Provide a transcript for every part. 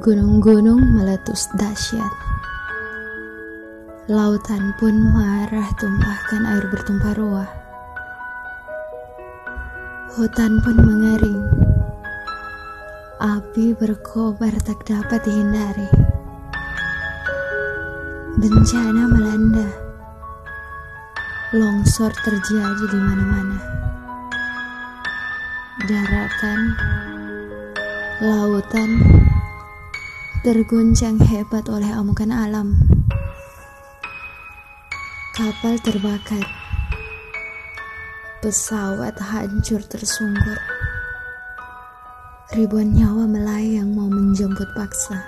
Gunung-gunung meletus dahsyat. Lautan pun marah tumpahkan air bertumpah ruah. Hutan pun mengering. Api berkobar tak dapat dihindari. Bencana melanda. Longsor terjadi di mana-mana. Daratan, lautan, terguncang hebat oleh amukan alam. Kapal terbakar. Pesawat hancur tersungkur. Ribuan nyawa melayang mau menjemput paksa.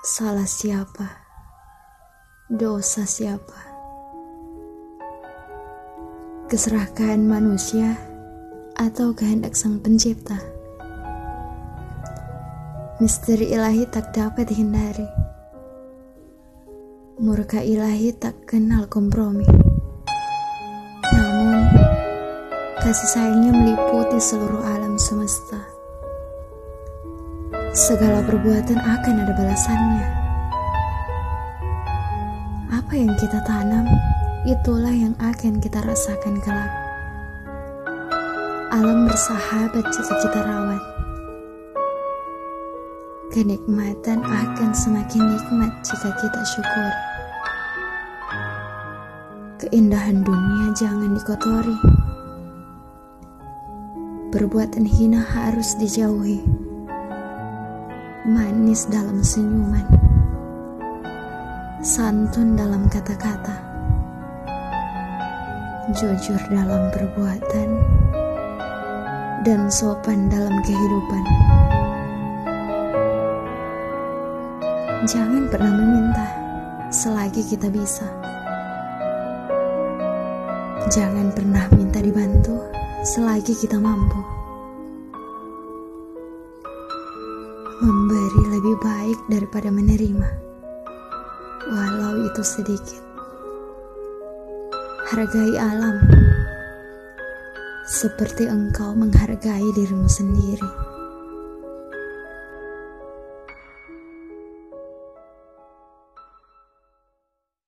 Salah siapa? Dosa siapa? Keserakahan manusia atau kehendak sang pencipta? Misteri ilahi tak dapat dihindari murka ilahi tak kenal kompromi. Namun, kasih sayangnya meliputi seluruh alam semesta. Segala perbuatan akan ada balasannya. Apa yang kita tanam, itulah yang akan kita rasakan kelak. Alam bersahabat jika kita rawat. Kenikmatan akan semakin nikmat jika kita syukur. Keindahan dunia jangan dikotori. Perbuatan hina harus dijauhi. Manis dalam senyuman. Santun dalam kata-kata. Jujur dalam perbuatan. Dan sopan dalam kehidupan. Jangan pernah meminta selagi kita bisa. Jangan pernah minta dibantu selagi kita mampu. Memberi lebih baik daripada menerima, walau itu sedikit. Hargai alam seperti engkau menghargai dirimu sendiri.